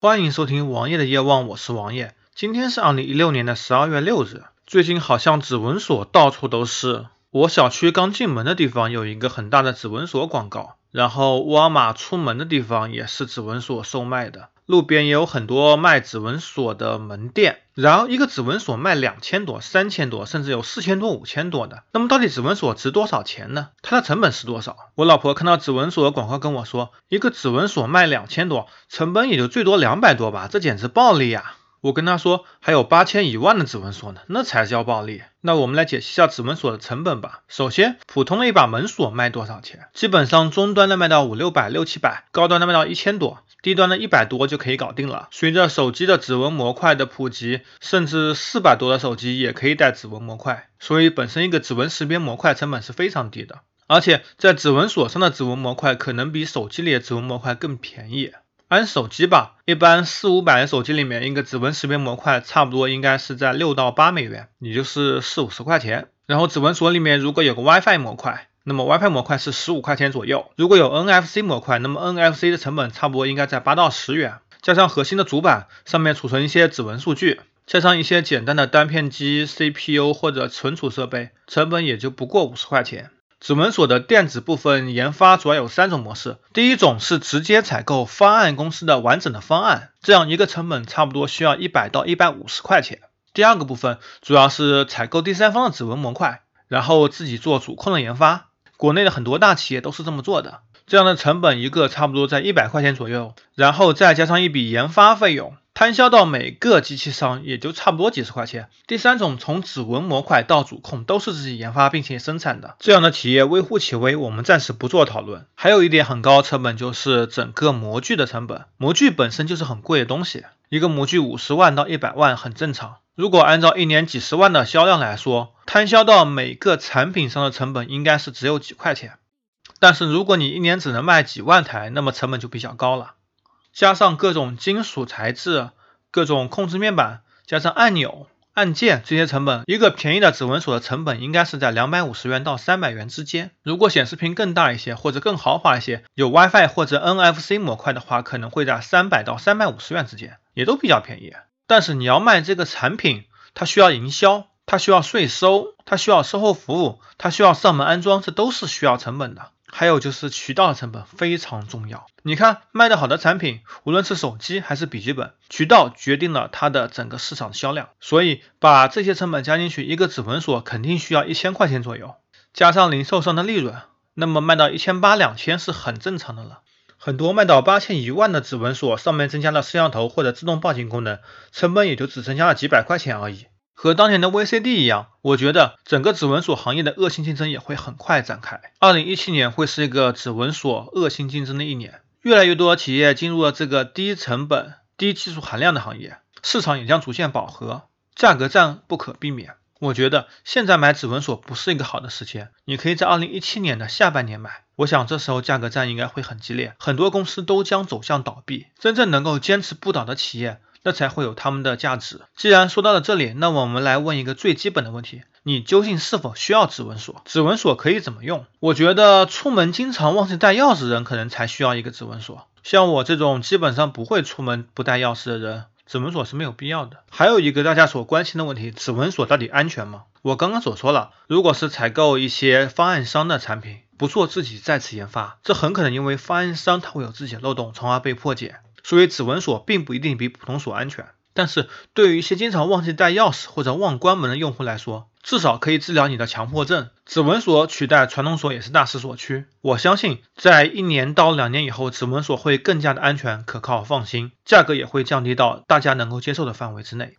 欢迎收听王爷的夜望，我是王爷。今天是二零一六年的十二月六日。最近好像指纹锁到处都是。我小区刚进门的地方有一个很大的指纹锁广告，然后沃尔玛出门的地方也是指纹锁售卖的。路边也有很多卖指纹锁的门店，然后一个指纹锁卖两千多、三千多，甚至有四千多、五千多的。那么到底指纹锁值多少钱呢？它的成本是多少？我老婆看到指纹锁的广告跟我说，一个指纹锁卖两千多，成本也就最多两百多吧，这简直暴利呀！我跟他说还有八千一万的指纹锁呢，那才叫暴利。那我们来解析一下指纹锁的成本吧。首先，普通的一把门锁卖多少钱？基本上中端的卖到五六百、六七百，高端的卖到一千多，低端的一百多就可以搞定了。随着手机的指纹模块的普及，甚至四百多的手机也可以带指纹模块，所以本身一个指纹识别模块成本是非常低的。而且在指纹锁上的指纹模块可能比手机里的指纹模块更便宜。按手机吧，一般四五百的手机里面，一个指纹识别模块差不多应该是在六到八美元，也就是四五十块钱。然后指纹锁里面如果有个 WiFi 模块，那么 WiFi 模块是十五块钱左右。如果有 NFC 模块，那么 NFC 的成本差不多应该在八到十元。加上核心的主板上面储存一些指纹数据，加上一些简单的单片机、CPU 或者存储设备，成本也就不过五十块钱。指纹锁的电子部分研发主要有三种模式，第一种是直接采购方案公司的完整的方案，这样一个成本差不多需要一百到一百五十块钱。第二个部分主要是采购第三方的指纹模块，然后自己做主控的研发，国内的很多大企业都是这么做的，这样的成本一个差不多在一百块钱左右，然后再加上一笔研发费用。摊销到每个机器上也就差不多几十块钱。第三种，从指纹模块到主控都是自己研发并且生产的，这样的企业微乎其微，我们暂时不做讨论。还有一点很高成本就是整个模具的成本，模具本身就是很贵的东西，一个模具五十万到一百万很正常。如果按照一年几十万的销量来说，摊销到每个产品上的成本应该是只有几块钱。但是如果你一年只能卖几万台，那么成本就比较高了。加上各种金属材质、各种控制面板，加上按钮、按键这些成本，一个便宜的指纹锁的成本应该是在两百五十元到三百元之间。如果显示屏更大一些或者更豪华一些，有 WiFi 或者 NFC 模块的话，可能会在三百到三百五十元之间，也都比较便宜。但是你要卖这个产品，它需要营销，它需要税收，它需要售后服务，它需要上门安装，这都是需要成本的。还有就是渠道的成本非常重要。你看卖的好的产品，无论是手机还是笔记本，渠道决定了它的整个市场销量。所以把这些成本加进去，一个指纹锁肯定需要一千块钱左右，加上零售商的利润，那么卖到一千八两千是很正常的了。很多卖到八千一万的指纹锁，上面增加了摄像头或者自动报警功能，成本也就只增加了几百块钱而已。和当年的 VCD 一样，我觉得整个指纹锁行业的恶性竞争也会很快展开。二零一七年会是一个指纹锁恶性竞争的一年，越来越多企业进入了这个低成本、低技术含量的行业，市场也将逐渐饱和，价格战不可避免。我觉得现在买指纹锁不是一个好的时间，你可以在二零一七年的下半年买。我想这时候价格战应该会很激烈，很多公司都将走向倒闭。真正能够坚持不倒的企业。那才会有他们的价值。既然说到了这里，那我们来问一个最基本的问题：你究竟是否需要指纹锁？指纹锁可以怎么用？我觉得出门经常忘记带钥匙的人，可能才需要一个指纹锁。像我这种基本上不会出门不带钥匙的人，指纹锁是没有必要的。还有一个大家所关心的问题：指纹锁到底安全吗？我刚刚所说了，如果是采购一些方案商的产品，不做自己再次研发，这很可能因为方案商他会有自己的漏洞，从而被破解。所以指纹锁并不一定比普通锁安全，但是对于一些经常忘记带钥匙或者忘关门的用户来说，至少可以治疗你的强迫症。指纹锁取代传统锁也是大势所趋。我相信在一年到两年以后，指纹锁会更加的安全、可靠、放心，价格也会降低到大家能够接受的范围之内。